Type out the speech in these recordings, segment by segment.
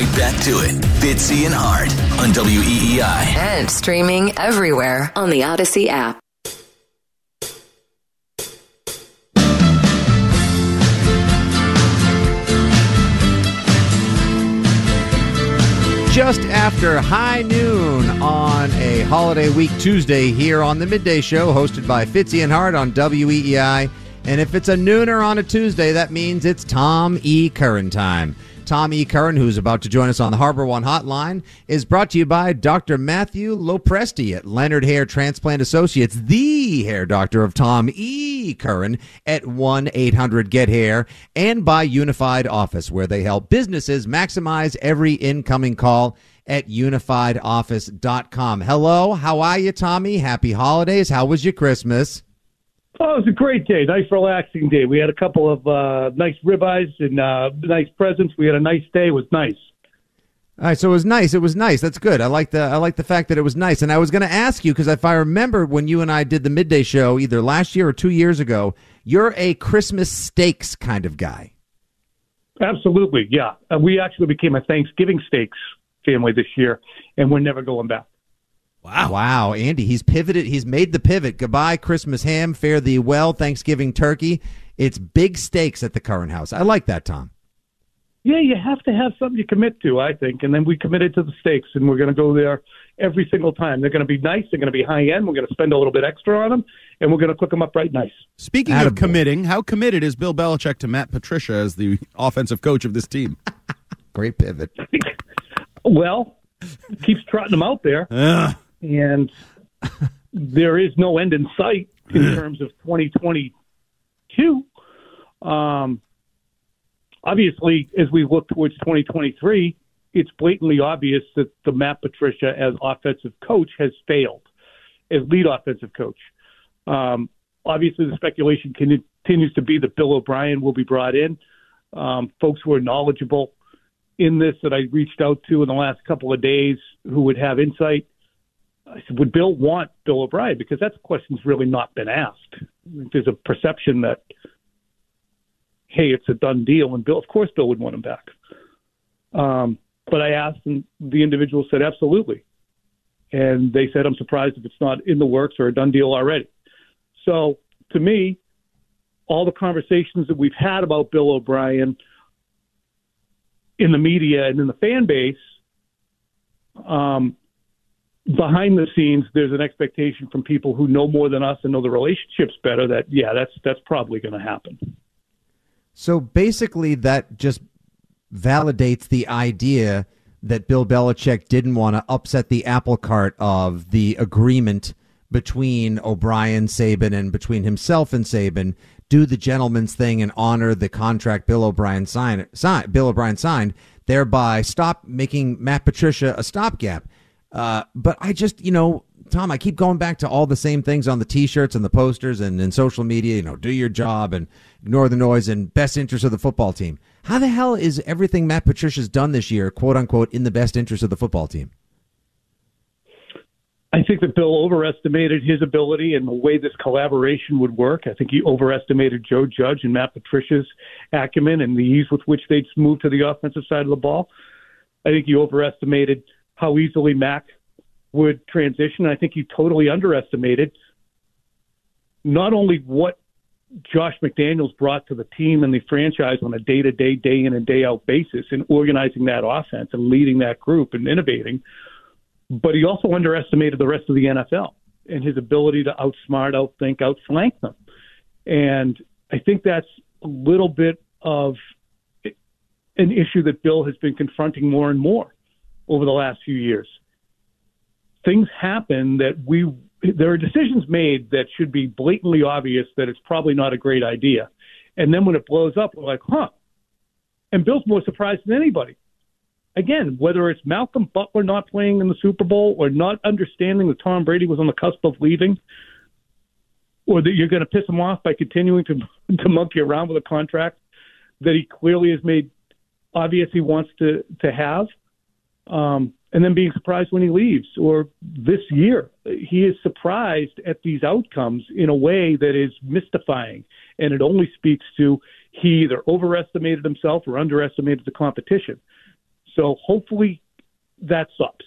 right back to it. Fitzy and Hart on WEEI. And streaming everywhere on the Audacy app. just after high noon on a holiday week Tuesday here on the Midday Show, hosted by Fitzy and Hart on WEEI. And if it's a nooner on a Tuesday, that means it's Tom E. Curran time. Tom E. Curran, who's about to join us on the Harbor One hotline, is brought to you by Dr. Matthew Lopresti at Leonard Hair Transplant Associates, the hair doctor of Tom E. Curran at 1 800 Get Hair, and by Unified Office, where they help businesses maximize every incoming call at unifiedoffice.com. Hello, how are you, Tommy? Happy holidays. How was your Christmas? Oh, it was a great day. Nice, relaxing day. We had a couple of uh, nice ribeyes and uh, nice presents. We had a nice day. It was nice. All right, so it was nice. It was nice. That's good. I like the I like the fact that it was nice. And I was going to ask you because if I remember when you and I did the midday show either last year or two years ago, you're a Christmas steaks kind of guy. Absolutely, yeah. Uh, we actually became a Thanksgiving steaks family this year, and we're never going back. Wow. Wow, Andy, he's pivoted. He's made the pivot. Goodbye, Christmas ham. Fare thee well, Thanksgiving turkey. It's big stakes at the Curran house. I like that, Tom. Yeah, you have to have something you commit to, I think. And then we committed to the steaks, and we're going to go there every single time. They're going to be nice. They're going to be high end. We're going to spend a little bit extra on them, and we're going to cook them up right nice. Speaking Attaboy. of committing, how committed is Bill Belichick to Matt Patricia as the offensive coach of this team? Great pivot. well, keeps trotting them out there. And there is no end in sight in terms of 2022. Um, obviously, as we look towards 2023, it's blatantly obvious that the Matt Patricia as offensive coach has failed as lead offensive coach. Um, obviously, the speculation continues to be that Bill O'Brien will be brought in. Um, folks who are knowledgeable in this that I reached out to in the last couple of days who would have insight I said, would Bill want Bill O'Brien? Because that question's really not been asked. There's a perception that, hey, it's a done deal, and Bill, of course, Bill would want him back. Um, but I asked, and the individual said, absolutely. And they said, I'm surprised if it's not in the works or a done deal already. So to me, all the conversations that we've had about Bill O'Brien in the media and in the fan base um, behind the scenes, there's an expectation from people who know more than us and know the relationships better that yeah, that's that's probably going to happen. So basically, that just validates the idea that Bill Belichick didn't want to upset the apple cart of the agreement between O'Brien, Saban, and between himself and Saban. Do the gentleman's thing and honor the contract Bill O'Brien signed. Sign, Bill O'Brien signed, thereby stop making Matt Patricia a stopgap. Uh, but I just, you know, Tom, I keep going back to all the same things on the T-shirts and the posters and in social media. You know, do your job and ignore the noise and best interest of the football team. How the hell is everything Matt Patricia's done this year, quote unquote, in the best interest of the football team? I think that Bill overestimated his ability and the way this collaboration would work. I think he overestimated Joe Judge and Matt Patricia's acumen and the ease with which they'd move to the offensive side of the ball. I think he overestimated how easily Mac would transition. I think he totally underestimated not only what Josh McDaniels brought to the team and the franchise on a day to day, day in and day out basis in organizing that offense and leading that group and innovating, but he also underestimated the rest of the NFL and his ability to outsmart, outthink, outflank them. And I think that's a little bit of an issue that Bill has been confronting more and more over the last few years. Things happen that we there are decisions made that should be blatantly obvious that it's probably not a great idea. And then when it blows up, we're like, huh. And Bill's more surprised than anybody. Again, whether it's Malcolm Butler not playing in the Super Bowl or not understanding that Tom Brady was on the cusp of leaving, or that you're going to piss him off by continuing to to monkey around with a contract that he clearly has made obvious he wants to to have um, and then being surprised when he leaves. Or this year, he is surprised at these outcomes in a way that is mystifying, and it only speaks to he either overestimated himself or underestimated the competition. So hopefully that stops.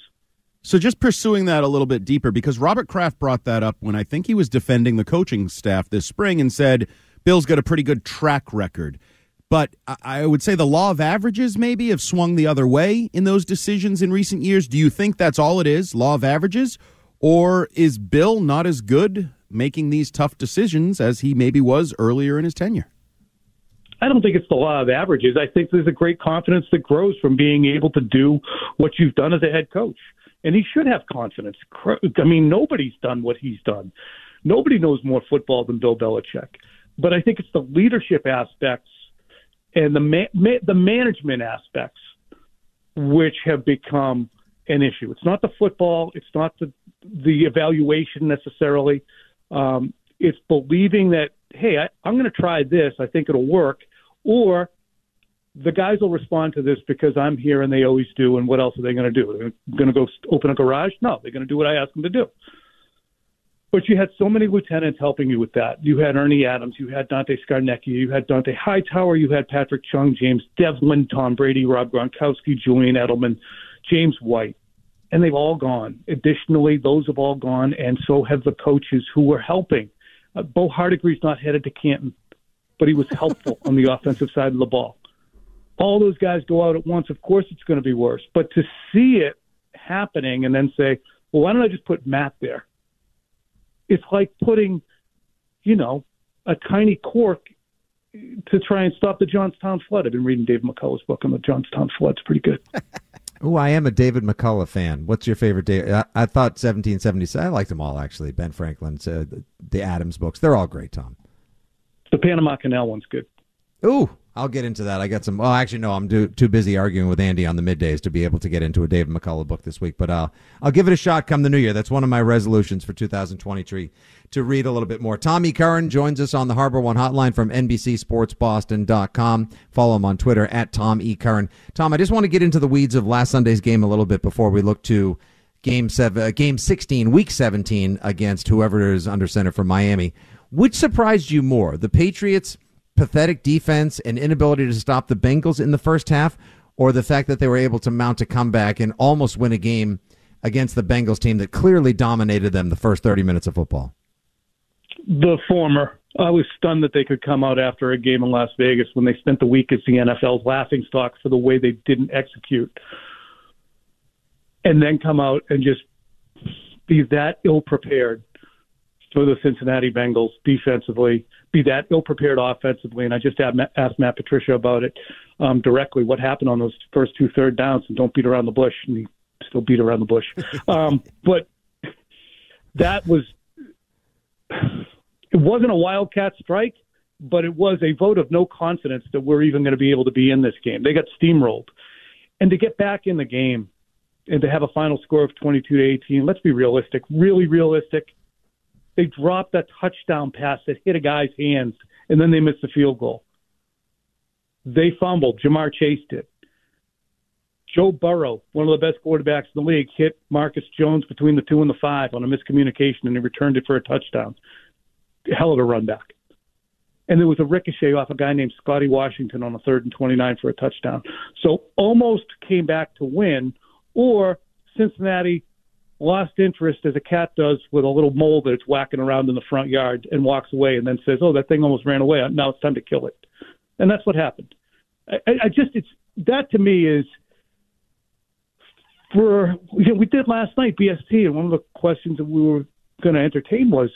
So just pursuing that a little bit deeper, because Robert Kraft brought that up when I think he was defending the coaching staff this spring and said Bill's got a pretty good track record. But I would say the law of averages maybe have swung the other way in those decisions in recent years. Do you think that's all it is, law of averages? Or is Bill not as good making these tough decisions as he maybe was earlier in his tenure? I don't think it's the law of averages. I think there's a great confidence that grows from being able to do what you've done as a head coach. And he should have confidence. I mean, nobody's done what he's done. Nobody knows more football than Bill Belichick. But I think it's the leadership aspects and the ma- ma- the management aspects which have become an issue. It's not the football. It's not the the evaluation necessarily. Um, it's believing that hey, I, I'm going to try this. I think it'll work, or the guys will respond to this because I'm here and they always do. And what else are they going to do? They're going to go open a garage? No, they're going to do what I ask them to do. But you had so many lieutenants helping you with that. You had Ernie Adams, you had Dante Scarnecchia, you had Dont'a Hightower, you had Patrick Chung, James Develin, Tom Brady, Rob Gronkowski, Julian Edelman, James White. And they've all gone. Additionally, those have all gone, and so have the coaches who were helping. Uh, Bo Hardegree's not headed to Canton, but he was helpful on the offensive side of the ball. All those guys go out at once. Of course, it's going to be worse. But to see it happening and then say, well, why don't I just put Matt there? It's like putting, you know, a tiny cork to try and stop the Johnstown flood. I've been reading Dave McCullough's book on the Johnstown flood. It's pretty good. oh, I am a David McCullough fan. What's your favorite day? I, I thought 1776. I liked them all actually. Ben Franklin's, uh, the, the Adams books. They're all great, Tom. The Panama Canal one's good. Ooh, I'll get into that. I got some. Well, actually, no, I'm do, too busy arguing with Andy on the middays to be able to get into a David McCullough book this week. But uh, I'll give it a shot come the new year. That's one of my resolutions for 2023 to read a little bit more. Tommy Curran joins us on the Harbor One hotline from NBCSportsBoston.com. Follow him on Twitter at Tom E. Curran. Tom, I just want to get into the weeds of last Sunday's game a little bit before we look to game seven, uh, game 16, week 17 against whoever is under center for Miami. Which surprised you more, the Patriots' pathetic defense and inability to stop the Bengals in the first half, or the fact that they were able to mount a comeback and almost win a game against the Bengals team that clearly dominated them the first 30 minutes of football? The former. I was stunned that they could come out after a game in Las Vegas when they spent the week as the NFL's laughing stock for the way they didn't execute. And then come out and just be that ill prepared for the Cincinnati Bengals defensively, be that ill prepared offensively. And I just asked Matt Patricia about it um, directly. What happened on those first two third downs? And don't beat around the bush. And he still beat around the bush. Um, but that was it wasn't a wildcat strike, but it was a vote of no confidence that we're even going to be able to be in this game. They got steamrolled, and to get back in the game and to have a final score of 22 to 18. Let's be realistic, really realistic they dropped a touchdown pass that hit a guy's hands, and then they missed a field goal. They fumbled. Ja'Marr Chase did. Joe Burrow, one of the best quarterbacks in the league, hit Marcus Jones between the two and the five on a miscommunication, and he returned it for a touchdown. Hell of a run back. And there was a ricochet off a guy named Scotty Washington on a third and 29 for a touchdown. So almost came back to win, or Cincinnati lost interest as a cat does with a little mole that it's whacking around in the front yard and walks away and then says, "Oh, that thing almost ran away. Now it's time to kill it," and that's what happened. I, I just it's that to me is for you know, we did last night BST, and one of the questions that we were going to entertain was,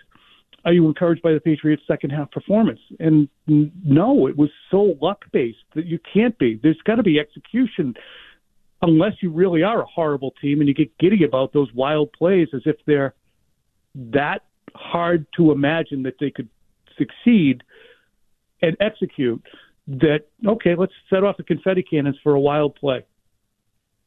"Are you encouraged by the Patriots' second half performance?" And no, it was so luck based that you can't be. There's got to be execution unless you really are a horrible team and you get giddy about those wild plays as if they're that hard to imagine that they could succeed and execute that okay let's set off the confetti cannons for a wild play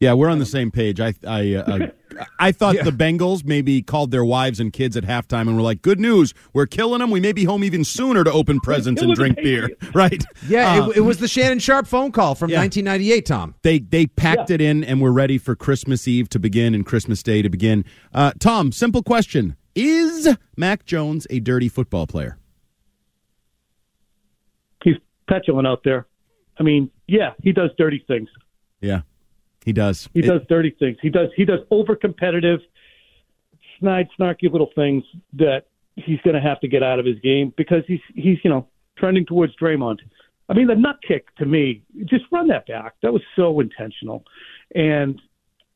yeah, we're on the same page. I I uh, I thought yeah. the Bengals maybe called their wives and kids at halftime and were like, "Good news, we're killing them. We may be home even sooner to open presents and drink beer." Right? Yeah, uh, it, it, was the Shannon Sharpe phone call from yeah. 1998. Tom, they they packed yeah. it in and we're ready for Christmas Eve to begin and Christmas Day to begin. Uh, Tom, simple question: Is Mac Jones a dirty football player? He's petulant out there. I mean, yeah, he does dirty things. Yeah. He does. He It- does dirty things. He does he does over competitive, snide, snarky little things that he's going to have to get out of his game because he's he's you know trending towards Draymond. I mean, the nut kick to me, just run that back. That was so intentional. And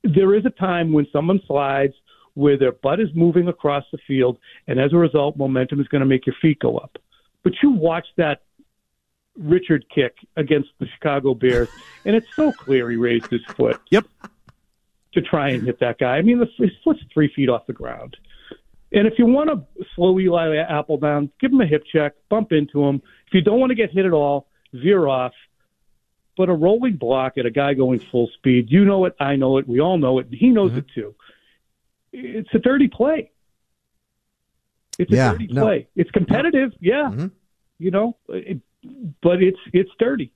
there is a time when someone slides where their butt is moving across the field, and as a result, momentum is going to make your feet go up. But you watch that Richard kick against the Chicago Bears, and it's so clear he raised his foot Yep. to try and hit that guy. I mean, the, his foot's three feet off the ground. And if you want to slow Eli Apple down, give him a hip check, bump into him. If you don't want to get hit at all, veer off. But a rolling block at a guy going full speed, you know it, I know it, we all know it, and he knows Mm-hmm. it too. It's a dirty play. It's Yeah, a dirty no. play. It's competitive, yeah, Mhm. you know, it, but it's it's dirty.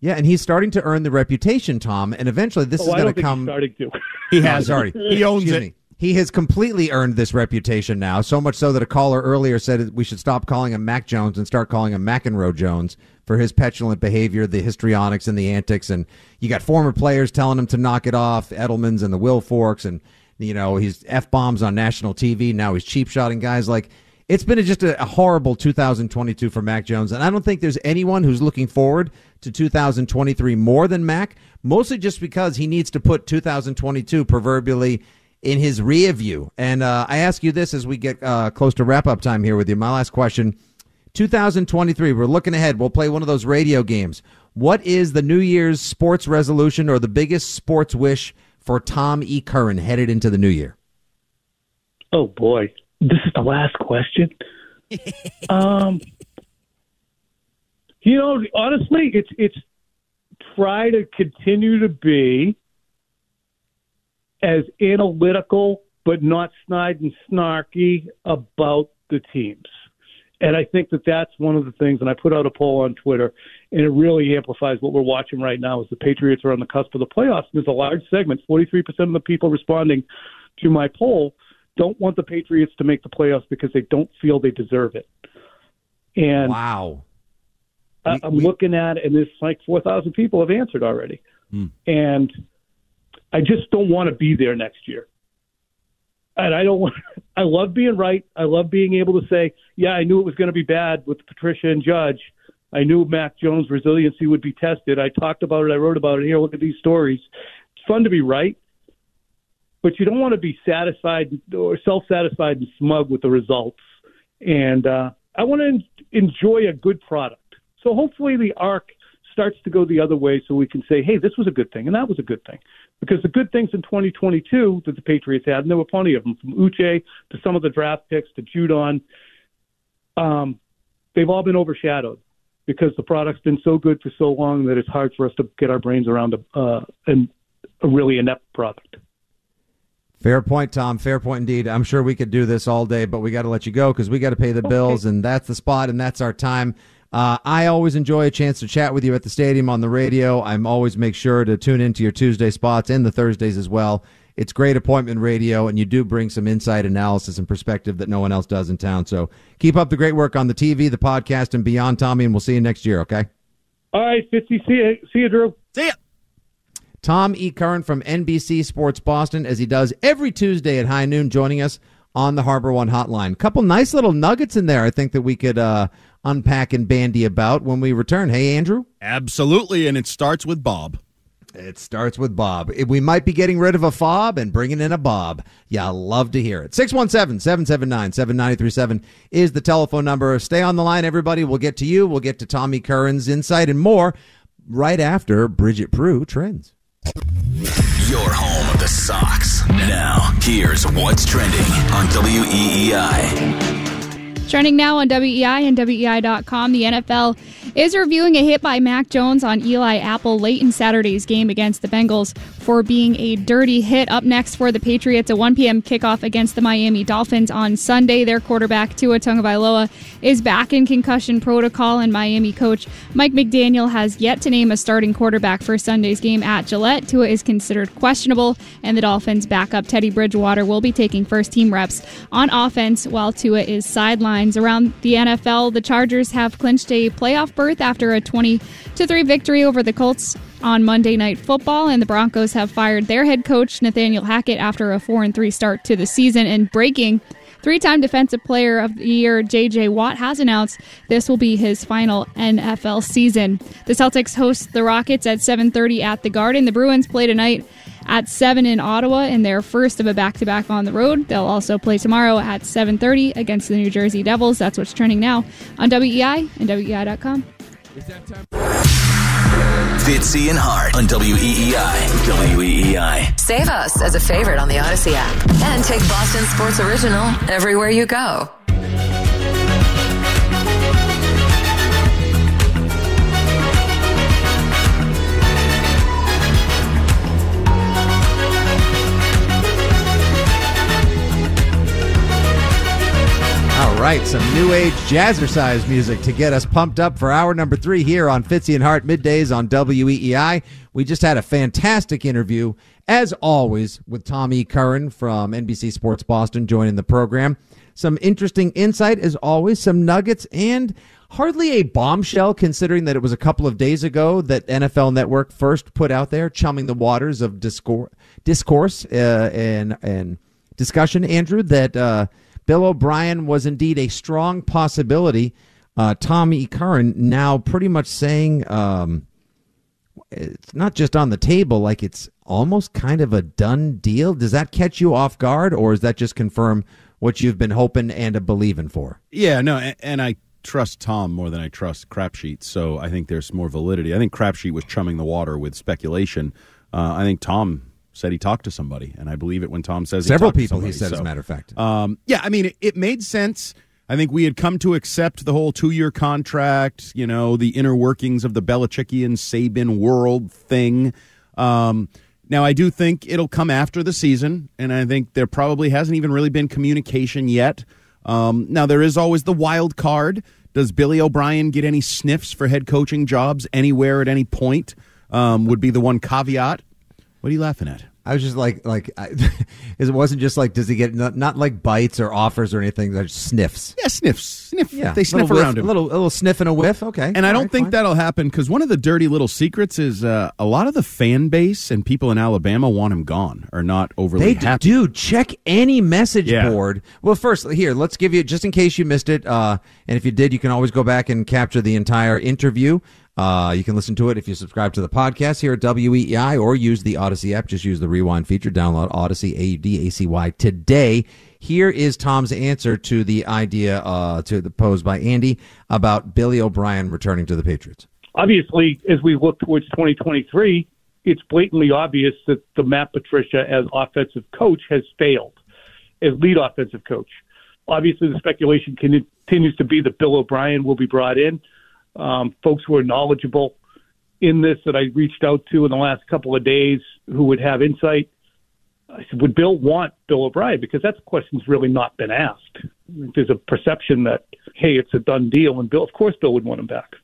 Yeah, and he's starting to earn the reputation, Tom, and eventually this Oh, is going to come. starting to. He has. sorry. He owns Excuse it. me. He has completely earned this reputation now, so much so that a caller earlier said we should stop calling him Mac Jones and start calling him McEnroe Jones for his petulant behavior, the histrionics and the antics. And you got former players telling him to knock it off, Edelman's and the Wilforks, and you know he's f bombs on national TV. Now he's cheap shotting guys. Like it's been a, just a, a horrible 2022 for Mac Jones, and I don't think there's anyone who's looking forward to 2023 more than Mac. Mostly just because he needs to put 2022 proverbially in his rear view. And uh, I ask you this as we get uh, close to wrap up time here with you. My last question 2023, we're looking ahead. We'll play one of those radio games. What is the New Year's sports resolution or the biggest sports wish for Tom E. Curran headed into the new year? Oh boy, this is the last question. um, you know, honestly, it's it's try to continue to be as analytical but not snide and snarky about the teams. And I think that that's one of the things. And I put out a poll on Twitter, and it really amplifies what we're watching right now. Is the Patriots are on the cusp of the playoffs? And there's a large segment, 43% of the people responding to my poll don't want the Patriots to make the playoffs because they don't feel they deserve it. And Wow. I, we- looking at, it, and there's like 4,000 people have answered already. Hmm. And I just don't want to be there next year. And I don't want, I love being right. I love being able to say, yeah, I knew it was going to be bad with Patricia and Judge. I knew Mac Jones' resiliency would be tested. I talked about it. I wrote about it. Here, look at these stories. It's fun to be right, but you don't want to be satisfied or self-satisfied and smug with the results. And uh, I want to en- enjoy a good product. So hopefully the arc starts to go the other way, so we can say, hey, this was a good thing and that was a good thing. Because the good things in 2022 that the Patriots had, and there were plenty of them, from Uche to some of the draft picks to Judon, um, they've all been overshadowed because the product's been so good for so long that it's hard for us to get our brains around a, uh, an, a really inept product. Fair point, Tom. Fair point indeed. I'm sure we could do this all day, but we got to let you go because we got to pay the bills, and that's the spot, and that's our time. Uh, I always enjoy a chance to chat with you at the stadium on the radio. I'm always make sure to tune into your Tuesday spots and the Thursdays as well. It's great appointment radio, and you do bring some insight, analysis, and perspective that no one else does in town. So keep up the great work on the TV, the podcast, and beyond, Tommy, and we'll see you next year, okay? All right, Fitzy, see you, see you, Drew. See ya. Tom E. Curran from NBC Sports Boston, as he does every Tuesday at high noon, joining us on the Harbor One Hotline. Couple nice little nuggets in there. I think that we could uh, unpack and bandy about when we return. Hey, Andrew. Absolutely, and it starts with Bob. It starts with Bob. We might be getting rid of a fob and bringing in a Bob. Yeah, I love to hear it. 617 779 7937 is the telephone number. Stay on the line, everybody. We'll get to you. We'll get to Tommy Curran's insight and more right after Bridget Prue trends. Your home of the Sox. Now, here's what's trending on WEEI. Trending now on WEEI and WEEI.com, the NFL is reviewing a hit by Mac Jones on Eli Apple late in Saturday's game against the Bengals for being a dirty hit. Up next for the Patriots, a 1 p.m. kickoff against the Miami Dolphins on Sunday. Their quarterback, Tua Tagovailoa, is back in concussion protocol, and Miami coach Mike McDaniel has yet to name a starting quarterback for Sunday's game at Gillette. Tua is considered questionable, and the Dolphins' backup Teddy Bridgewater will be taking first team reps on offense while Tua is sidelined headlines around the NFL. The Chargers have clinched a playoff berth after a 20 3 victory over the Colts on Monday Night Football, and the Broncos have fired their head coach Nathaniel Hackett after a 4 and 3 start to the season. And breaking Three time Defensive Player of the Year J.J. Watt has announced this will be his final NFL season. The Celtics host the Rockets at 7.30 at the Garden. The Bruins play tonight at 7 in Ottawa in their first of a back-to-back on the road. They'll also play tomorrow at 7.30 against the New Jersey Devils. That's what's trending now on WEEI and WEEI.com. Fitzy and Hart on WEEI. WEEI. Save us as a favorite on the Audacy app. And take Boston Sports Original everywhere you go. Right, some new age jazzercise music to get us pumped up for hour number three here on Fitzy and Hart middays on WEEI. We just had a fantastic interview, as always, with Tommy Curran from NBC Sports Boston joining the program. Some interesting insight, as always, some nuggets, and hardly a bombshell considering that it was a couple of days ago that NFL Network first put out there, chumming the waters of discourse, discourse uh, and, and discussion, Andrew, that. Uh, Bill O'Brien was indeed a strong possibility. Uh, Tommy Curran now pretty much saying um, it's not just on the table, like it's almost kind of a done deal. Does that catch you off guard, or is that just confirm what you've been hoping and believing for? Yeah, no, and, and I trust Tom more than I trust Crapsheet, so I think there's more validity. I think Crapsheet was chumming the water with speculation. Uh, I think Tom said he talked to somebody, and I believe it when Tom says several people. Somebody, he said, so, as a matter of fact. Um, yeah, I mean, it, it, made sense. I think we had come to accept the whole two-year contract. You know, the inner workings of the Belichickian Saban world thing. Um, now, I do think it'll come after the season, and I think there probably hasn't even really been communication yet. Um, now, there is always the wild card. Does Billy O'Brien get any sniffs for head coaching jobs anywhere at any point? Um, would be the one caveat. What are you laughing at? I was just like, like, I, it wasn't just like, does he get not, not like bites or offers or anything? They're sniffs. Yeah, sniffs, sniff. Yeah, they sniff around whiff, him. A little, a little sniff and a whiff. Okay, and I don't right, think fine. that'll happen because one of the dirty little secrets is uh, a lot of the fan base and people in Alabama want him gone or not overly They happy. do check any message Yeah. board. Well, first here, let's give you just in case you missed it, uh, and if you did, you can always go back and capture the entire interview. Uh, you can listen to it if you subscribe to the podcast here at WEEI or use the Audacy app. Just use the rewind feature. Download Audacy A D A C Y today. Here is Tom's answer to the idea uh, to the posed by Andy about Billy O'Brien returning to the Patriots. Obviously, as we look towards 2023, it's blatantly obvious that the Matt Patricia as offensive coach has failed as lead offensive coach. Obviously, the speculation continues to be that Bill O'Brien will be brought in um, folks who are knowledgeable in this that I reached out to in the last couple of days who would have insight. I said, would Bill want Bill O'Brien? Because that question's really not been asked. There's a perception that, hey, it's a done deal, and Bill, of course, Bill would want him back.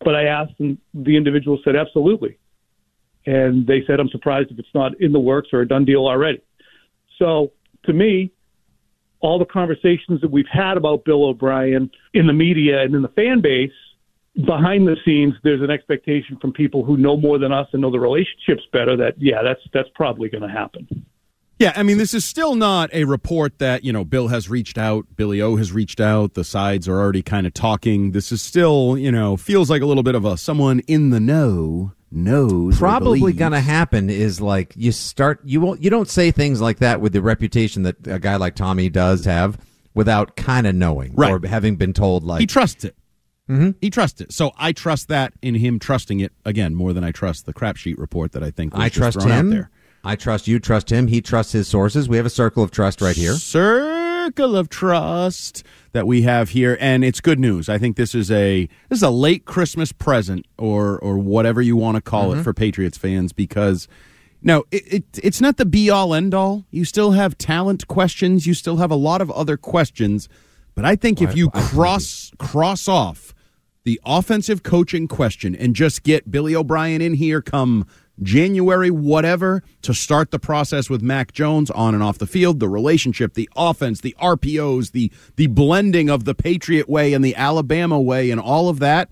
But I asked, and the individual said, absolutely. And they said, I'm surprised if it's not in the works or a done deal already. So to me, all the conversations that we've had about Bill O'Brien in the media and in the fan base behind the scenes, there's an expectation from people who know more than us and know the relationships better that yeah, that's that's probably going to happen. Yeah, I mean, this is still not a report that, you know, Bill has reached out, Billy O has reached out, the sides are already kind of talking. This is still, you know, feels like a little bit of a someone in the know knows. probably going to happen is like you start you won't you don't say things like that with the reputation that a guy like Tommy does have without kind of knowing Right. or having been told like He trusts it. Mm-hmm. He trusts it. So I trust that in him trusting it again more than I trust the crap sheet report that I think was I just trust him. there. I trust you, trust him, he trusts his sources. We have a circle of trust right here. Circle of trust that we have here, and it's good news. I think this is a this is a late Christmas present, or or whatever you want to call Mm-hmm. it for Patriots fans, because no, it, it it's not the be all end all. You still have talent questions. You still have a lot of other questions, but I think if you cross cross off the offensive coaching question and just get Billy O'Brien in here come January, whatever, to start the process with Mac Jones on and off the field, the relationship, the offense, the RPOs, the the blending of the Patriot way and the Alabama way and all of that.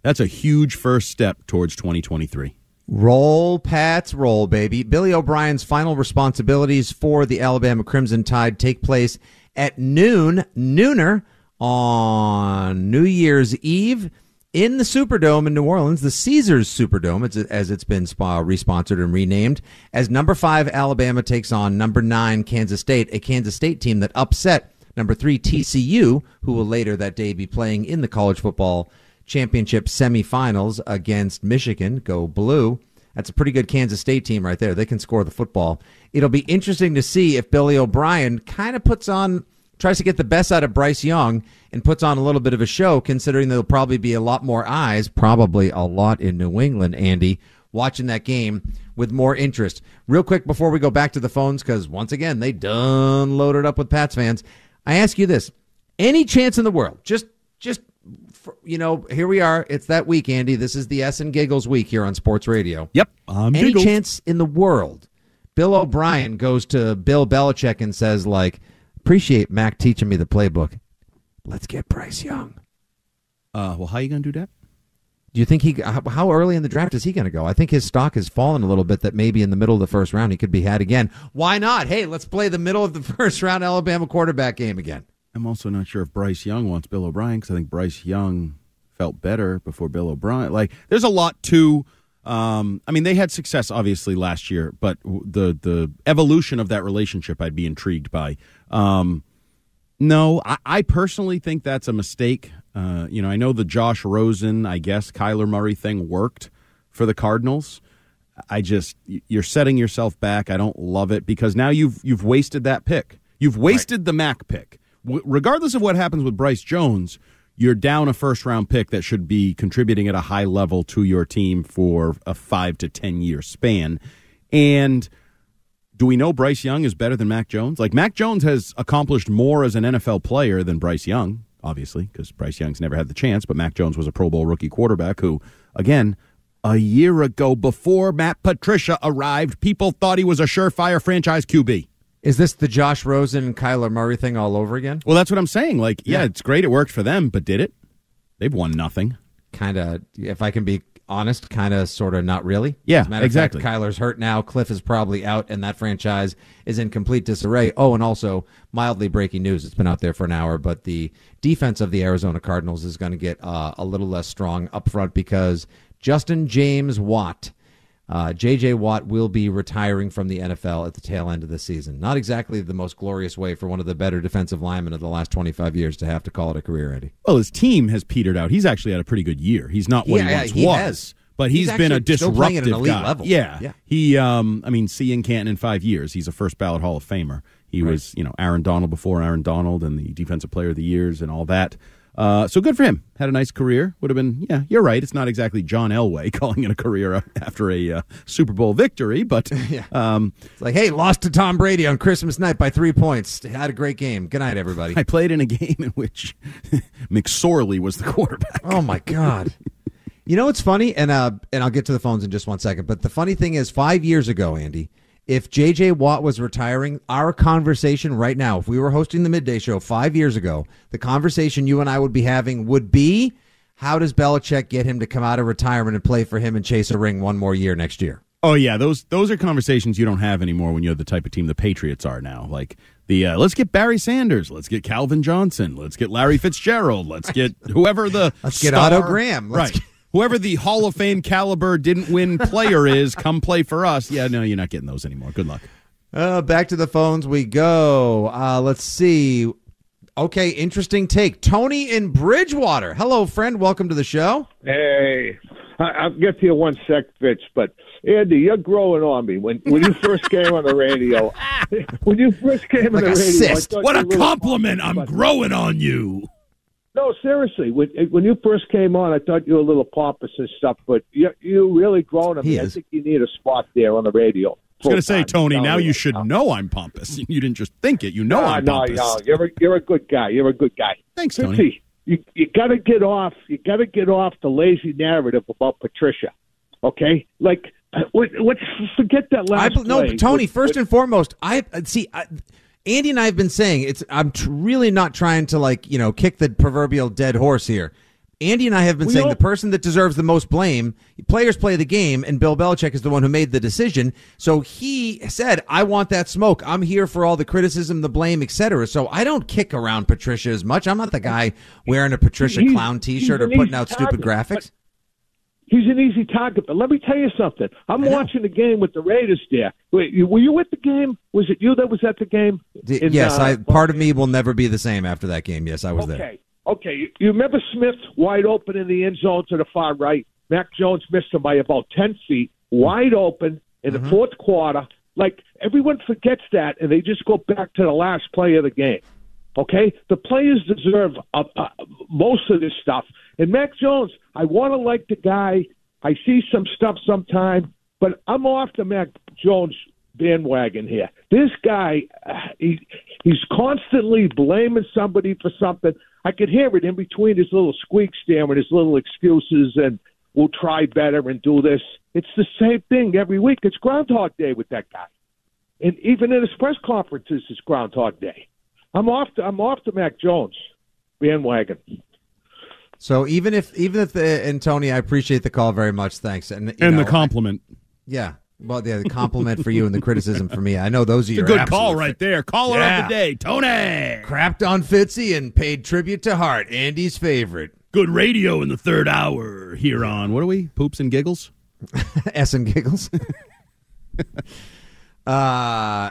That's a huge first step towards 2023. Roll, Pats, roll, baby. Billy O'Brien's final responsibilities for the Alabama Crimson Tide take place at noon, nooner on New Year's Eve in the Superdome in New Orleans, the Caesars Superdome, as it's been responsored and renamed, as number five Alabama takes on number nine Kansas State, a Kansas State team that upset number three TCU, who will later that day be playing in the college football championship semifinals against Michigan. Go blue. That's a pretty good Kansas State team right there. They can score the football. It'll be interesting to see if Billy O'Brien kind of puts on tries to get the best out of Bryce Young and puts on a little bit of a show, considering there'll probably be a lot more eyes, probably a lot in New England, Andy, watching that game with more interest. Real quick before we go back to the phones, because once again, they done loaded up with Pats fans. I ask you this any chance in the world, just, just, you know, here we are. It's that week, Andy. This is the S and Giggles week here on Sports Radio. Yep. I'm Any Giggles. chance in the world Bill O'Brien goes to Bill Belichick and says, like, appreciate Mac teaching me the playbook. Let's get Bryce Young. Uh, well, how are you going to do that? Do you think he? How early in the draft is he going to go? I think his stock has fallen a little bit. That maybe in the middle of the first round he could be had again. Why not? Hey, let's play the middle of the first round Alabama quarterback game again. I'm also not sure if Bryce Young wants Bill O'Brien because I think Bryce Young felt better before Bill O'Brien. Like, there's a lot to. Um, I mean, they had success obviously last year, but the the evolution of that relationship, I'd be intrigued by. Um, no, I, I, personally think that's a mistake. Uh, you know, I know the Josh Rosen, I guess Kyler Murray thing worked for the Cardinals. I just you're setting yourself back. I don't love it because now you've you've wasted that pick. You've wasted right. the Mac pick. W- regardless of what happens with Bryce Jones, you're down a first round pick that should be contributing at a high level to your team for a five to ten year span. And do we know Bryce Young is better than Mac Jones? Like Mac Jones has accomplished more as an NFL player than Bryce Young, obviously, because Bryce Young's never had the chance, but Mac Jones was a Pro Bowl rookie quarterback who, again, a year ago before Matt Patricia arrived, people thought he was a surefire franchise QB. Is this the Josh Rosen Kyler Murray thing all over again? Well, that's what I'm saying. Like, yeah, yeah. it's great. It worked for them, but did it? They've won nothing. Kind of, if I can be honest, kind of, sort of, not really. Yeah, exactly. Fact, Kyler's hurt now. Kliff is probably out, and that franchise is in complete disarray. Oh, and also mildly breaking news. It's been out there for an hour, but the defense of the Arizona Cardinals is going to get uh, a little less strong up front because Justin James Watt uh, J.J. Watt will be retiring from the NFL at the tail end of the season. Not exactly the most glorious way for one of the better defensive linemen of the last 25 years to have to call it a career, Eddie. Well, his team has petered out. He's actually had a pretty good year. He's not what yeah, he once he was. Has. But he's, he's been a disruptive guy. Level. Yeah. yeah. He, um, I mean, seeing Canton in five years, he's a first ballot Hall of Famer. He right. was, you know, Aaron Donald before Aaron Donald and the Defensive Player of the Years and all that. Uh, so good for him. Had a nice career. Would have been, yeah, you're right. It's not exactly John Elway calling it a career after a uh, Super Bowl victory, but yeah. um, it's like, hey, lost to Tom Brady on Christmas night by three points. Had a great game. Good night, everybody. I played in a game in which McSorley was the quarterback. Oh my God. you know what's funny, and uh, and I'll get to the phones in just one second. But the funny thing is, five years ago, Andy, if JJ Watt was retiring, our conversation right now, if we were hosting the midday show five years ago, the conversation you and I would be having would be how does Belichick get him to come out of retirement and play for him and chase a ring one more year next year? Oh yeah, those those are conversations you don't have anymore when you're the type of team the Patriots are now. Like the uh, let's get Barry Sanders, let's get Calvin Johnson, let's get Larry Fitzgerald, let's get whoever the let's get Otto Graham, let's right? Get- whoever the Hall of Fame caliber didn't win player is, come play for us. Yeah, no, you're not getting those anymore. Good luck. Uh, back to the phones we go. Uh, let's see. Okay, interesting take. Tony in Bridgewater. Hello, friend. Welcome to the show. Hey, I'll get to you one sec, Fitz, but Andy, you're growing on me. When when you first came on the radio, when you first came like on the radio, what a compliment! I'm growing on you. No, seriously. When when you first came on, I thought you were a little pompous and stuff, but you you really grown. I mean, I think you need a spot there on the radio. I was going to say, Tony. Now you should know I'm pompous. You didn't just think it. You know no, I'm no, pompous. No, you're a, you're a good guy. You're a good guy. Thanks, Tony. You you got to get off. You got to get off the lazy narrative about Patricia. Okay, like what- Let's forget that I, last. no, play. Tony. What- First what- and foremost, I uh, see. I, Andy and I have been saying it's. I'm tr- really not trying to like you know kick the proverbial dead horse here. Andy and I have been We saying all- the person that deserves the most blame, players play the game, and Bill Belichick is the one who made the decision. So he said, "I want that smoke. I'm here for all the criticism, the blame, etc." So I don't kick around Patricia as much. I'm not the guy wearing a Patricia He's- clown T-shirt or putting out stupid graphics. He's an easy target, but let me tell you something. I'm watching the game with the Raiders there. Wait, you- were you at the game? Was it you that was at the game? In, yes, uh, I part of me will never be the same after that game. Yes, I was there. Okay, okay. You, you remember Smith wide open in the end zone to the far right? Mac Jones missed him by about ten feet, wide open in the fourth quarter. Like everyone forgets that, and they just go back to the last play of the game. Okay, the players deserve uh, uh, most of this stuff. And Mac Jones, I want to like the guy. I see some stuff sometime, but I'm off the Mac Jones bandwagon here. This guy, uh, he he's constantly blaming somebody for something. I could hear it in between his little squeaks there and his little excuses and we'll try better and do this. It's the same thing every week. It's Groundhog Day with that guy, and even in his press conferences, it's Groundhog Day. I'm off. The, I'm off the Mac Jones bandwagon. So even if even if the, and Tony, I appreciate the call very much. Thanks, and And know, the compliment. yeah, well, yeah, the compliment for you and the criticism for me. I know those are It's a your good call right there. Caller Yeah. of the day, Tony. Crapped on Fitzy and paid tribute to Hart, Andy's favorite. Good radio in the third hour here on what are we? Poops and giggles. S and giggles. uh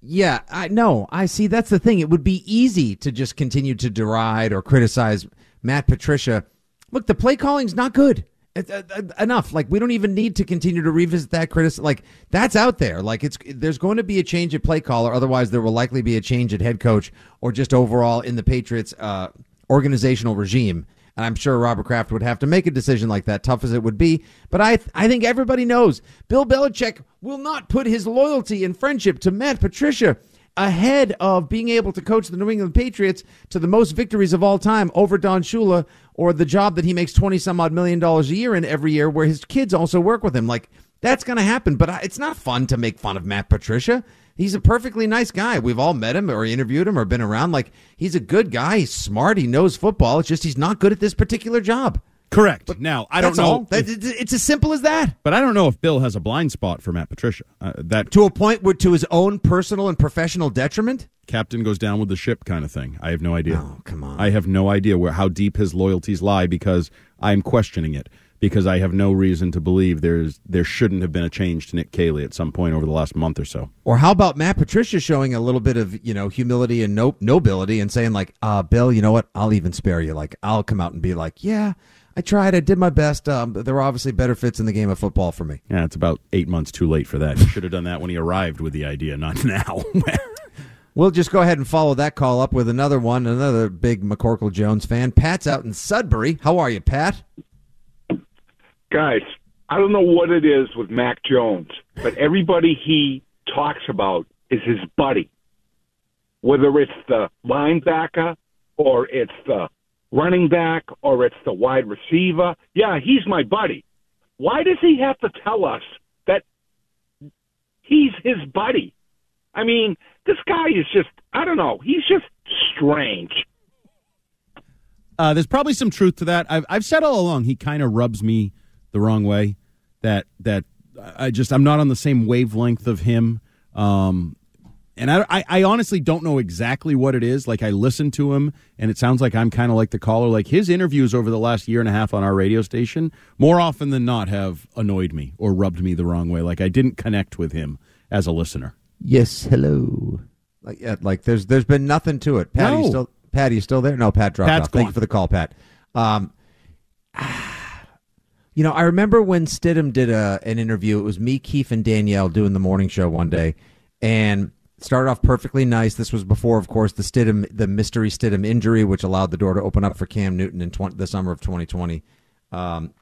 yeah, I no, I see that's the thing. It would be easy to just continue to deride or criticize Matt Patricia. Look, the play calling's not good. Uh, uh, enough. Like we don't even need to continue to revisit that criticism. Like that's out there. Like it's there's going to be a change at play caller. Otherwise, there will likely be a change at head coach or just overall in the Patriots uh, organizational regime. And I'm sure Robert Kraft would have to make a decision like that, tough as it would be. But I, I think everybody knows Bill Belichick will not put his loyalty and friendship to Matt Patricia ahead of being able to coach the New England Patriots to the most victories of all time over Don Shula or the job that he makes 20 some odd million dollars a year in every year where his kids also work with him. Like, that's going to happen. But it's not fun to make fun of Matt Patricia. He's a perfectly nice guy. We've all met him or interviewed him or been around. Like, he's a good guy. He's smart. He knows football. It's just he's not good at this particular job. Correct. now I don't know. If- it's, it's as simple as that. but I don't know if Bill has a blind spot for Matt Patricia. Uh, that To a point where, to his own personal and professional detriment. captain goes down with the ship kind of thing. I have no idea. Oh, come on. I have no idea where how deep his loyalties lie because I'm questioning it because I have no reason to believe there's there shouldn't have been a change to Nick Caley at some point over the last month or so. Or how about Matt Patricia showing a little bit of you know humility and no nobility and saying like, uh, Bill, you know what? I'll even spare you. Like, I'll come out and be like, yeah, I tried. I did my best. Um, there were obviously better fits in the game of football for me. Yeah, it's about eight months too late for that. He should have done that when he arrived with the idea, not now. We'll just go ahead and follow that call up with another one. Another big McCorkle Jones fan. Pat's out in Sudbury. How are you, Pat? guys, I don't know what it is with Mac Jones, but everybody he talks about is his buddy. Whether it's the linebacker or it's the running back or it's the wide receiver. Yeah, he's my buddy. Why does he have to tell us that he's his buddy? I mean, this guy is just, I don't know, he's just strange. Uh, there's probably some truth to that. I've I've said all along he kind of rubs me the wrong way. That that I just I'm not on the same wavelength of him. Um, and I, I I honestly don't know exactly what it is. Like I listen to him, and it sounds like I'm kind of like the caller. Like his interviews over the last year and a half on our radio station, more often than not, have annoyed me or rubbed me the wrong way. Like I didn't connect with him as a listener. Yes, hello. Like, yeah, like there's there's been nothing to it. Pat, are you No. still Pat, are you still there? No, Pat dropped Pat's off. Thank you for the call, Pat. Um, you know, I remember when Stidham did a an interview. It was me, Keith, and Danielle doing the morning show one day, and started off perfectly nice. This was before, of course, the Stidham, the mystery Stidham injury, which allowed the door to open up for Cam Newton in 20, the summer of 2020. Um,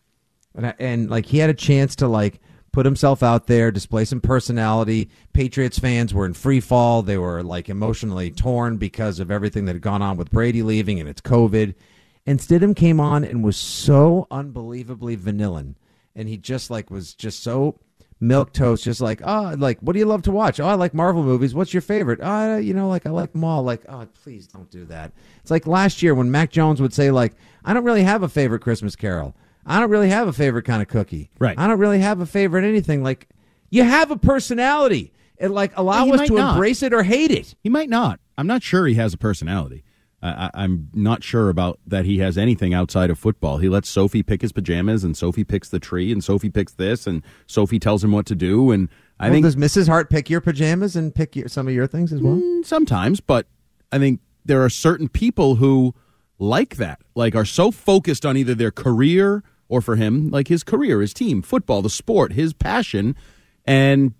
and, and like he had a chance to like put himself out there, display some personality. Patriots fans were in free fall. They were like emotionally torn because of everything that had gone on with Brady leaving and it's COVID. And Stidham came on and was so unbelievably vanillan, and he just like was just so milk toast, just like oh, like what do you love to watch? Oh, I like Marvel movies. What's your favorite? Oh, you know, like I like them all. Like oh, please don't do that. It's like last year when Mac Jones would say like I don't really have a favorite Christmas Carol. I don't really have a favorite kind of cookie. Right. I don't really have a favorite anything. Like you have a personality. And like allow us to not. embrace it or hate it. He might not. I'm not sure he has a personality. I, I'm not sure about that he has anything outside of football. He lets Sophie pick his pajamas, and Sophie picks the tree, and Sophie picks this, and Sophie tells him what to do. And I Well, think does Mrs. Hart pick your pajamas and pick your, some of your things as well? Mm, sometimes, but I think there are certain people who like that, like are so focused on either their career or for him, like his career, his team, football, the sport, his passion, and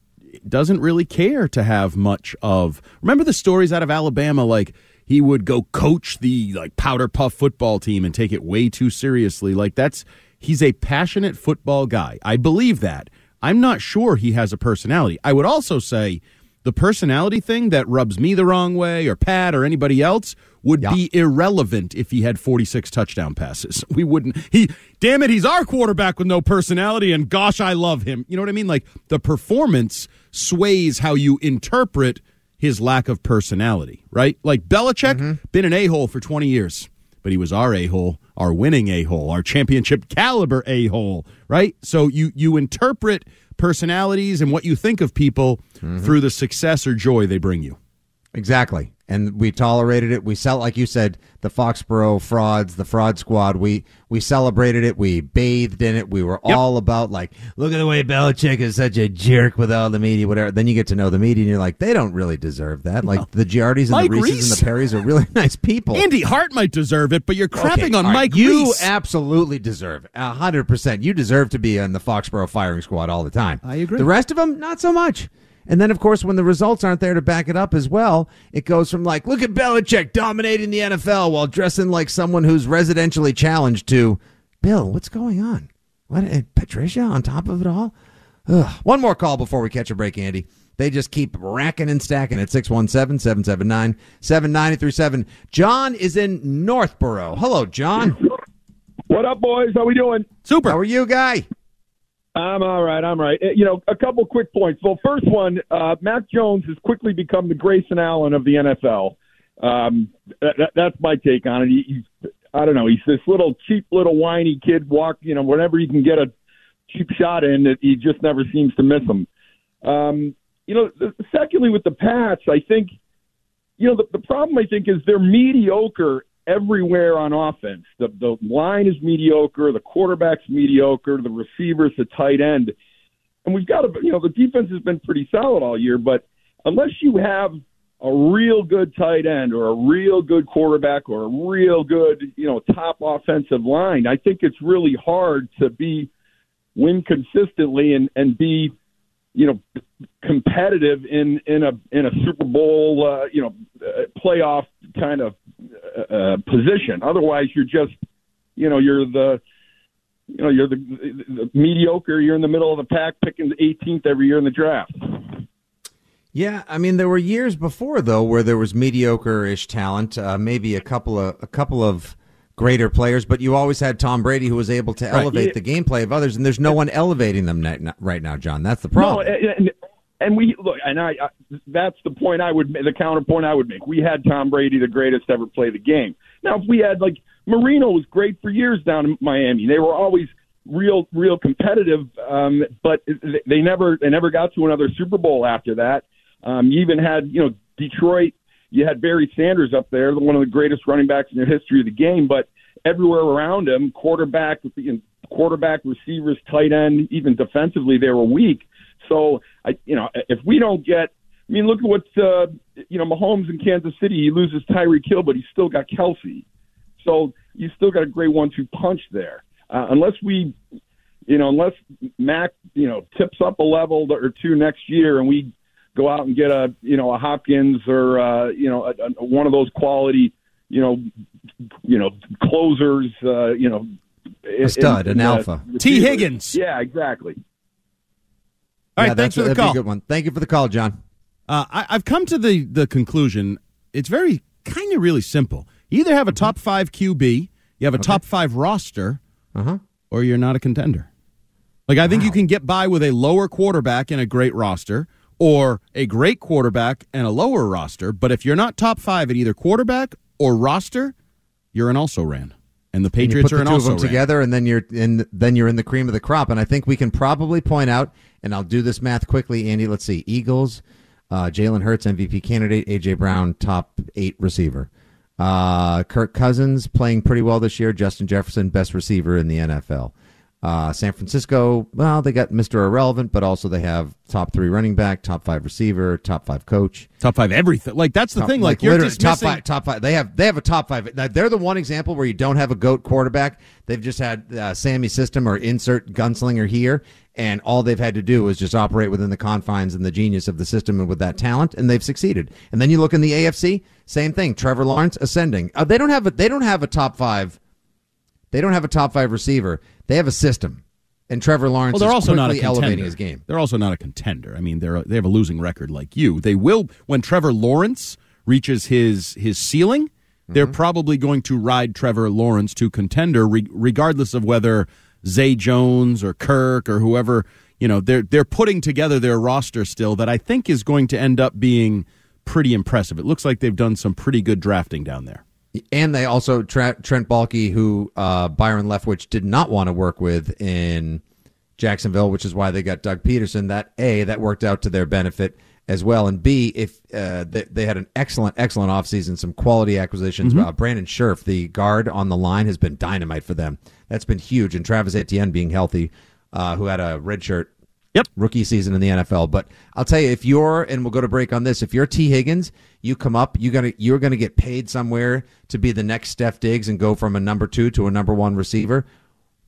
doesn't really care to have much of. Remember the stories out of Alabama, like he would go coach the like powder puff football team and take it way too seriously. Like that's he's a passionate football guy. I believe that. I'm not sure he has a personality. I would also say the personality thing that rubs me the wrong way or Pat or anybody else would Yeah. be irrelevant if he had 46 touchdown passes. We wouldn't he damn it he's our quarterback with no personality and gosh I love him. You know what I mean? Like the performance sways how you interpret his lack of personality, right? Like Belichick mm-hmm. been an a-hole for 20 years, but he was our a-hole, our winning a-hole, our championship caliber a-hole, right? So you you interpret personalities and what you think of people mm-hmm. through the success or joy they bring you. Exactly. And we tolerated it. We sell, like you said, the Foxborough frauds, the fraud squad. We we celebrated it. We bathed in it. We were Yep. all about like, look at the way Belichick is such a jerk with all the media, whatever. Then you get to know the media, and you're like, they don't really deserve that. Like the Giardis and Mike the Reeses Reiss. and the Perrys are really nice people. Andy Hart might deserve it, but you're crapping Okay, on right, Mike You Reiss. absolutely deserve it. A hundred percent. You deserve to be in the Foxborough firing squad all the time. I agree. The rest of them, not so much. And then, of course, when the results aren't there to back it up as well, it goes from like, look at Belichick dominating the NFL while dressing like someone who's residentially challenged to, Bill, what's going on? What? Eh, Patricia on top of it all? Ugh. One more call before we catch a break, Andy. They just keep racking and stacking at 617 779 7937. John is in Northborough. Hello, John. What up, boys? How we doing? Super. How are you, guy? I'm all right. I'm right. Uh, You know, a couple quick points. Well, first one, uh, Mac Jones has quickly become the Grayson Allen of the NFL. Um, that, that, that's my take on it. He, he's, I don't know. He's this little cheap, little whiny kid. Walk, you know, whenever he can get a cheap shot in, it, he just never seems to miss them. Um, you know, secondly, with the Pats, I think, you know, the, the problem I think is they're mediocre everywhere on offense. The the line is mediocre, the quarterback's mediocre, the receivers, the tight end, and we've got to, you know, the defense has been pretty solid all year, but unless you have a real good tight end or a real good quarterback or a real good, you know, top offensive line, I think it's really hard to be win consistently and and be you know competitive in in a in a Super Bowl uh, you know uh, playoff kind of uh, uh, position. Otherwise, you're just you know you're the you know you're the, the, the mediocre. You're in the middle of the pack, picking the 18th every year in the draft. Yeah, I mean there were years before though where there was mediocre-ish talent, uh, maybe a couple of a couple of greater players, but you always had Tom Brady who was able to elevate Yeah. the gameplay of others, and there's no one elevating them right now, John. That's the No, problem. and, and, and we look, and I, I that's the point I would, the counterpoint I would make. We had Tom Brady, the greatest ever play the game. Now, if we had like Marino was great for years down in Miami. They were always real, real competitive, um, but they- never, they never got to another Super Bowl after that. Um, you even had, you know, Detroit. You had Barry Sanders up there, one of the greatest running backs in the history of the game, but everywhere around him, quarterback, quarterback, receivers, tight end, even defensively, they were weak. So, I, you know, if we don't get, I mean, look at what uh, you know, Mahomes in Kansas City. He loses Tyreek Hill, but he's still got Kelce. So you still got a great one-two punch there. Uh, unless we, you know, unless Mac, you know, tips up a level or two next year, and we go out and get a, you know, a Hopkins or uh, you know, a, a, one of those quality, you know, you know, closers, uh, you know, A stud, an alpha. T. Higgins. Yeah, exactly. All right, yeah, thanks for the that'd be call. a good one. Thank you for the call, John. Uh, I, I've come to the the conclusion. It's very kind of really simple. You either have a top five QB, you have a top five roster, Uh huh. or you're not a contender. Like I think you can get by with a lower quarterback and a great roster, or a great quarterback and a lower roster. But if you're not top five at either quarterback or roster, you're an also ran. And the And you Patriots put are the an two of them together, and then you're in. Then you're in the cream of the crop. And I think we can probably point out, and I'll do this math quickly, Andy. Let's see: Eagles, uh, Jalen Hurts, MVP candidate; AJ Brown, top eight receiver; uh, Kirk Cousins playing pretty well this year; Justin Jefferson, best receiver in the NFL. Uh, San Francisco, well, they got Mr. Irrelevant, but also they have top three running back, top five receiver, top five coach. Top five everything. Like that's the Top- thing. Like, you're literally top five. Top five. They have they have a top five. Now, they're the one example where you don't have a goat quarterback. They've just had uh, Sammy system or insert gunslinger here, and all they've had to do is just operate within the confines and the genius of the system and with that talent, and they've succeeded. And then you look in the AFC, same thing. Trevor Lawrence ascending. Uh, they don't have a they don't have a top five. They don't have a top five receiver. They have a system, and Trevor Lawrence Well, they're is also not a elevating his game. They're also not a contender. I mean, they're they have a losing record like you. They will when Trevor Lawrence reaches his his ceiling. They're mm-hmm. probably going to ride Trevor Lawrence to contender, re- regardless of whether Zay Jones or Kirk or whoever you know. They're they're putting together their roster still that I think is going to end up being pretty impressive. It looks like they've done some pretty good drafting down there. And they also Tra- Trent Baalke, who uh, Byron Leftwich did not want to work with in Jacksonville, which is why they got Doug Pederson. That a that worked out to their benefit as well, and b if uh, they, they had an excellent excellent offseason, some quality acquisitions. Uh, Brandon Scherff, the guard on the line, has been dynamite for them. That's been huge, and Travis Etienne being healthy, uh, who had a red shirt Yep. rookie season in the NFL. But I'll tell you, if you're and we'll go to break on this, if you're T Higgins, you come up, you're gonna you're gonna get paid somewhere to be the next Steph Diggs and go from a number two to a number one receiver.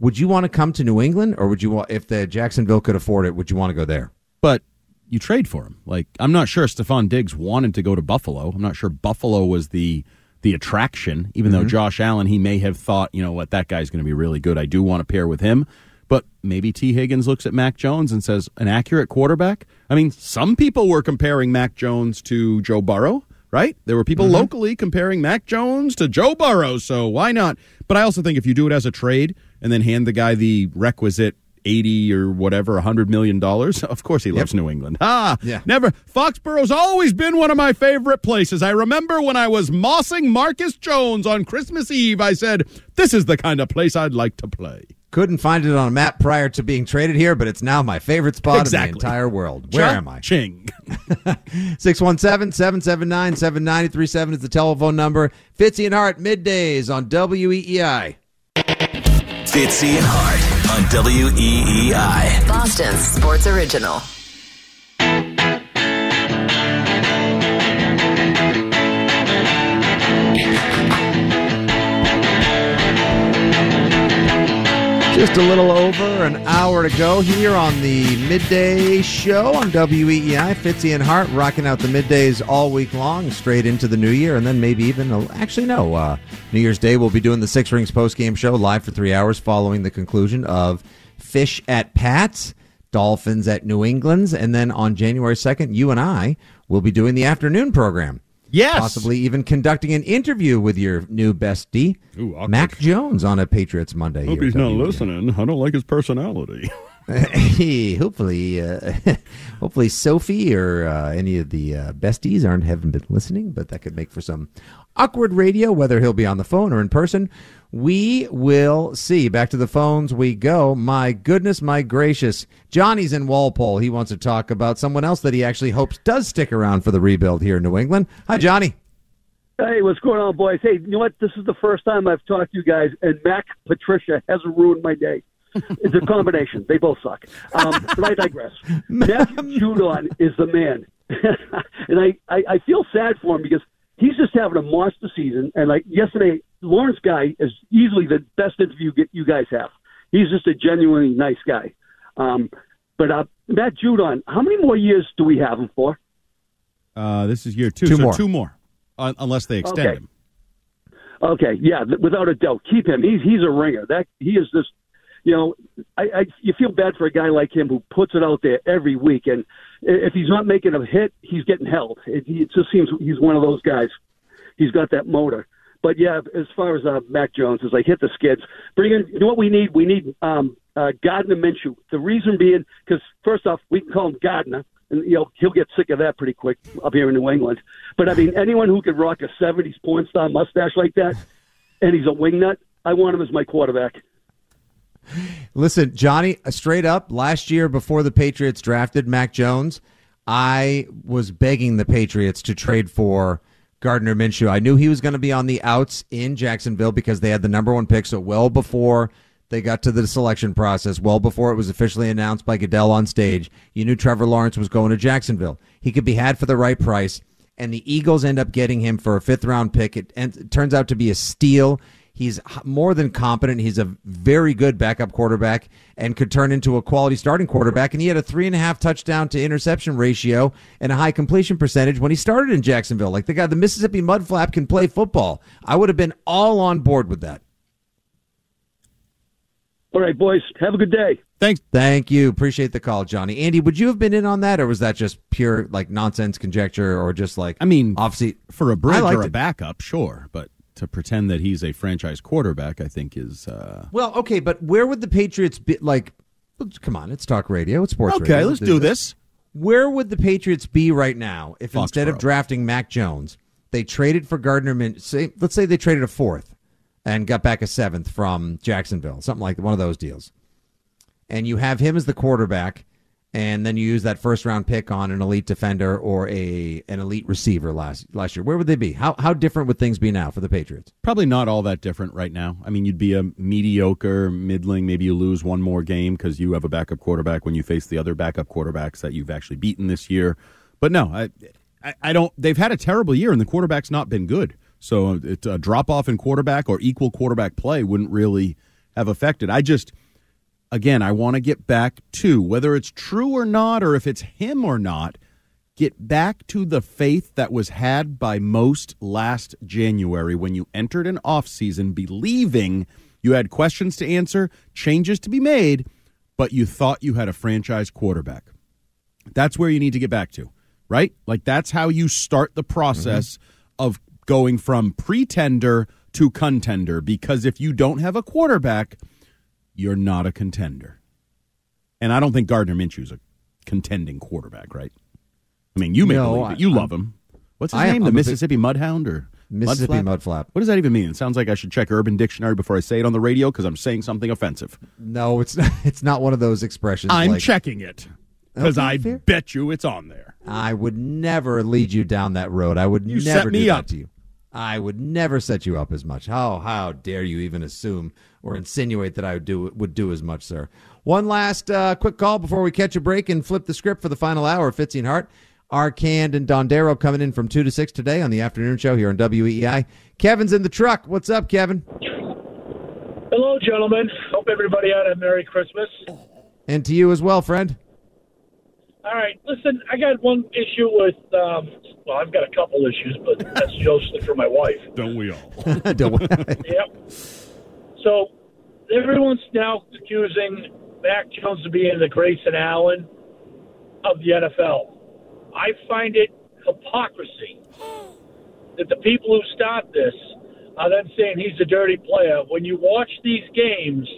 Would you want to come to New England, or would you want if the Jacksonville could afford it? Would you want to go there? but you trade for him. Like I'm not sure Stefon Diggs wanted to go to Buffalo. I'm not sure Buffalo was the the attraction, even though mm-hmm. Josh Allen he may have thought, you know what, that guy's going to be really good. I do want to pair with him. But maybe T. Higgins looks at Mac Jones and says, an accurate quarterback? I mean, some people were comparing Mac Jones to Joe Burrow, right? There were people mm-hmm. locally comparing Mac Jones to Joe Burrow, so why not? But I also think if you do it as a trade and then hand the guy the requisite 80 or whatever, 100 million dollars, of course he loves New England. Ah, Yeah. never. Foxborough's always been one of my favorite places. I remember when I was mossing Marcus Jones on Christmas Eve, I said, this is the kind of place I'd like to play. Couldn't find it on a map prior to being traded here, but it's now my favorite spot Exactly. in the entire world. Where am I? Ching. 617 779 7937 is the telephone number. Fitzy and Hart, middays on E WEEI. Fitzy and Hart on WEEI. Boston's sports original. Just a little over an hour to go here on the midday show on WEEI. Fitzy and Hart rocking out the middays all week long, straight into the new year, and then maybe even actually no, uh, New Year's Day we'll be doing the Six Rings post game show live for three hours following the conclusion of Fish at Pat's, Dolphins at New England's, and then on January second, you and I will be doing the afternoon program. Yes. Possibly even conducting an interview with your new bestie, Ooh. Mac Jones, on a Patriots Monday. Hope here he's not WEEI. listening. I don't like his personality. Hey, hopefully, uh, hopefully Sophie or uh, any of the uh, besties aren't haven't been listening, but that could make for some awkward radio. Whether he'll be on the phone or in person, we will see. Back to the phones we go. My goodness, my gracious, Johnny's in Walpole. He wants to talk about someone else that he actually hopes does stick around for the rebuild here in New England. Hi, Johnny. Hey, what's going on, boys? Hey, you know what? This is the first time I've talked to you guys, and Mac Patricia hasn't ruined my day. It's a combination. they both suck. Um, but I digress. Matthew Judon is the man, and I, I I feel sad for him because he's just having a monster season. And like yesterday, Lawrence Guy is easily the best interview you guys have. He's just a genuinely nice guy. Um, but uh, Matt Judon, how many more years do we have him for? Uh, this is year two. Two so more. two more, uh, unless they extend Okay. him. Okay, yeah, th- without a doubt, keep him. He's he's a ringer. That he is just, you know, I, I you feel bad for a guy like him who puts it out there every week, and if he's not making a hit, he's getting held. It, it just seems he's one of those guys. He's got that motor. But yeah, as far as uh, Mac Jones is like hit the skids, bring in. You know what we need? We need um, uh, Gardner Minshew. The reason being because first off, we can call him Gardner, and you know he'll get sick of that pretty quick up here in New England. But I mean, anyone who could rock a '70s porn star mustache like that, and he's a wingnut, I want him as my quarterback. Listen, Johnny, uh, straight up, last year before the Patriots drafted Mac Jones, I was begging the Patriots to trade for Gardner Minshew. I knew he was going to be on the outs in Jacksonville because they had the number one pick, so well before they got to the selection process, well before it was officially announced by Goodell on stage, you knew Trevor Lawrence was going to Jacksonville. He could be had for the right price, and the Eagles end up getting him for a fifth round pick. It, it turns out to be a steal. He's more than competent. He's a very good backup quarterback and could turn into a quality starting quarterback. And he had a three and a half touchdown to interception ratio and a high completion percentage when he started in Jacksonville. Like the guy, the Mississippi Mudflap can play football. I would have been all on board with that. All right, boys. Have a good day. Thanks. Thank you. Appreciate the call, Johnny. Andy, would you have been in on that, or was that just pure like nonsense conjecture, or just like I mean, obviously for a bridge or a it. backup, sure, but to pretend that he's a franchise quarterback, I think is uh... well, okay. But where would the Patriots be? Like, come on, it's talk radio, it's sports. Okay, radio. let's do this. Where would the Patriots be right now if Foxborough. instead of drafting Mac Jones, they traded for Gardner Min? Say, let's say they traded a fourth and got back a seventh from Jacksonville, something like one of those deals and you have him as the quarterback, and then you use that first round pick on an elite defender or a an elite receiver last last year, where would they be? How how different would things be now for the Patriots? Probably not all that different right now. I mean, you'd be a mediocre, middling. Maybe you lose one more game because you have a backup quarterback when you face the other backup quarterbacks that you've actually beaten this year. But no, I, I, I don't. They've had a terrible year, and the quarterback's not been good. So it, a drop off in quarterback or equal quarterback play wouldn't really have affected. I just again, I want to get back to whether it's true or not, or if it's him or not, get back to the faith that was had by most last January when you entered an offseason believing you had questions to answer, changes to be made, but you thought you had a franchise quarterback. That's where you need to get back to, right? Like that's how you start the process mm-hmm. of going from pretender to contender because if you don't have a quarterback, you're not a contender. And I don't think Gardner Minshew's a contending quarterback, right? I mean, you may no, believe it. You I, love him. What's his I, name? I'm the Mississippi big, Mudhound or Mississippi Mudflap? Mudflap? What does that even mean? It sounds like I should check Urban Dictionary before I say it on the radio because I'm saying something offensive. No, it's not, it's not one of those expressions. I'm like, checking it because okay, I fair. bet you it's on there. I would never lead you down that road. I would You never set me do up. that to you. I would never set you up as much. How how dare you even assume or insinuate that I would do would do as much, sir? One last uh, quick call before we catch a break and flip the script for the final hour Fitzy and Hart. Arcand and Dondero coming in from two to six today on the afternoon show here on WEEI. Kevin's in the truck. What's up, Kevin? Hello, gentlemen. Hope everybody had a Merry Christmas. And to you as well, friend. All right, listen, I got one issue with, um, well, I've got a couple issues, but that's mostly for my wife. Don't we all? Don't- we? Yep. So everyone's now accusing Mac Jones of being the Grayson Allen of the NFL. I find it hypocrisy that the people who start this are then saying he's a dirty player. When you watch these games,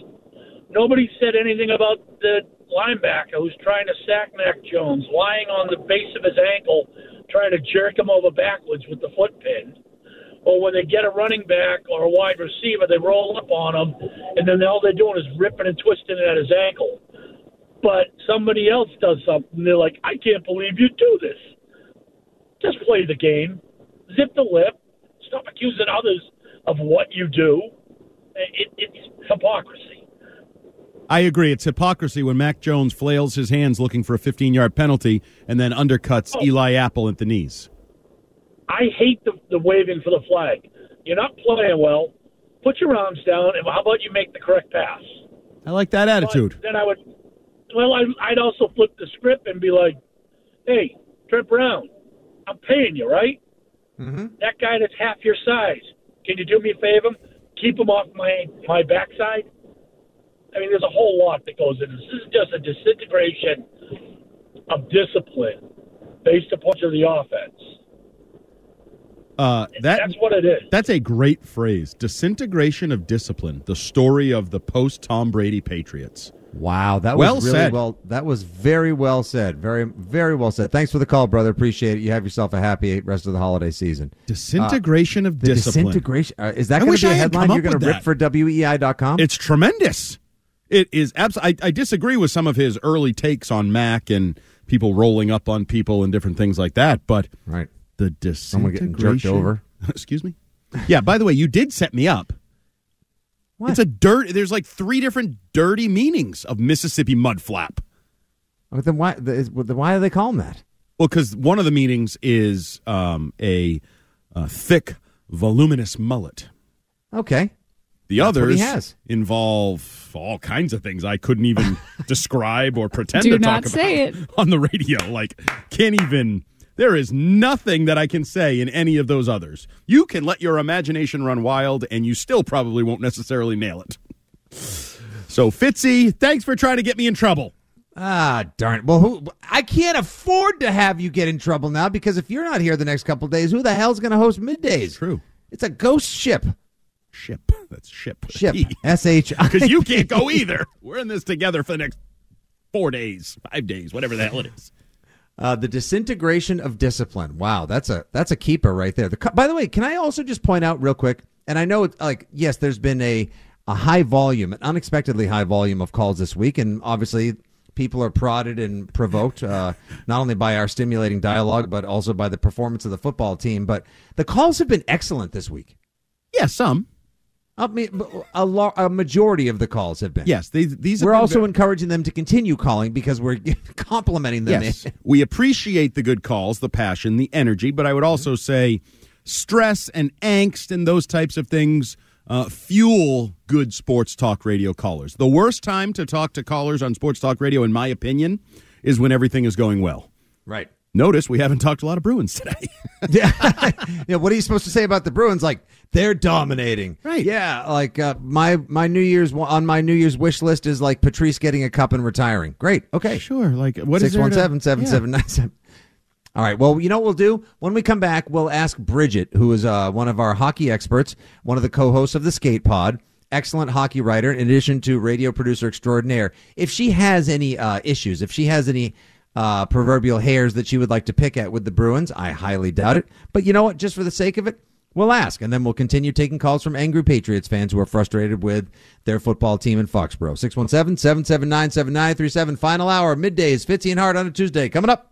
nobody said anything about the linebacker who's trying to sack Mac Jones, lying on the base of his ankle, trying to jerk him over backwards with the foot pin. Or when they get a running back or a wide receiver, they roll up on him, and then all they're doing is ripping and twisting it at his ankle. But somebody else does something, they're like, I can't believe you do this. Just play the game. Zip the lip. Stop accusing others of what you do. It, it's hypocrisy. I agree. It's hypocrisy when Mac Jones flails his hands looking for a 15 yard penalty and then undercuts Oh. Eli Apple at the knees. I hate the, the waving for the flag. You're not playing well. Put your arms down, and how about you make the correct pass? I like that attitude. But then I would, well, I, I'd also flip the script and be like, hey, Trent Brown, I'm paying you, right? Mm-hmm. That guy that's half your size, can you do me a favor? Keep him off my, my backside? I mean, there's a whole lot that goes into this. This is just a disintegration of discipline based upon the offense. Uh, that That's what it is. That's a great phrase. Disintegration of discipline. The story of the post Tom Brady Patriots. Wow, that Well was really said. well. That was very well said. Very, very well said. Thanks for the call, brother. Appreciate it. You have yourself a happy rest of the holiday season. Disintegration of The discipline. disintegration. Uh, is that going to be a headline you're going to rip that. for WEEI.com? It's tremendous. It is absolutely. I, I disagree with some of his early takes on Mac and people rolling up on people and different things like that. But right. the Someone disintegration. getting jerked over. Excuse me. Yeah. By the way, you did set me up. What? It's a dirt. There's like three different dirty meanings of Mississippi mud flap. Oh, then why? the- is- then why do they call them that? Well, because one of the meanings is um, a, uh thick, voluminous mullet. Okay. The That's others has. involve all kinds of things I couldn't even describe or pretend Do to not talk say about it. on the radio. Like, can't even. There is nothing that I can say in any of those others. You can let your imagination run wild, and you still probably won't necessarily nail it. So, Fitzy, thanks for trying to get me in trouble. Ah, darn it. Well, who? I can't afford to have you get in trouble now because if you're not here the next couple of days, who the hell's going to host middays? True. It's a ghost ship. Ship. That's ship. Ship. S H. Because you can't go either. We're in this together for the next four days, five days, whatever the hell it is. Uh, the disintegration of discipline. Wow, that's a that's a keeper right there. The, by the way, can I also just point out real quick? And I know, it's like, yes, there's been a a high volume, an unexpectedly high volume of calls this week, and obviously people are prodded and provoked uh, not only by our stimulating dialogue, but also by the performance of the football team. But the calls have been excellent this week. Yeah, some. I mean, a, lar- a majority of the calls have been. Yes, these these. We're also ve- encouraging them to continue calling because we're complimenting them. Yes, we appreciate the good calls, the passion, the energy, but I would also say stress and angst and those types of things uh, fuel good sports talk radio callers. The worst time to talk to callers on sports talk radio, in my opinion, is when everything is going well. Right. Notice we haven't talked a lot of Bruins today. yeah. yeah. What are you supposed to say about the Bruins? Like they're dominating. Right. Yeah. Like uh, my my New Year's on my New Year's wish list is like Patrice getting a cup and retiring. Great. Okay. sure. Like what is Six one seven seven seven nine seven. All right. Well, you know what we'll do? When we come back, we'll ask Bridget, who is uh, one of our hockey experts, one of the co-hosts of the Skate Pod, excellent hockey writer, in addition to radio producer extraordinaire, if she has any uh, issues, if she has any uh, proverbial hairs that she would like to pick at with the Bruins, I highly doubt it. But you know what? Just for the sake of it, we'll ask, and then we'll continue taking calls from angry Patriots fans who are frustrated with their football team in Foxborough. 617 779 7937. Final hour, middays, Fitzy and Hart on a Tuesday. Coming up.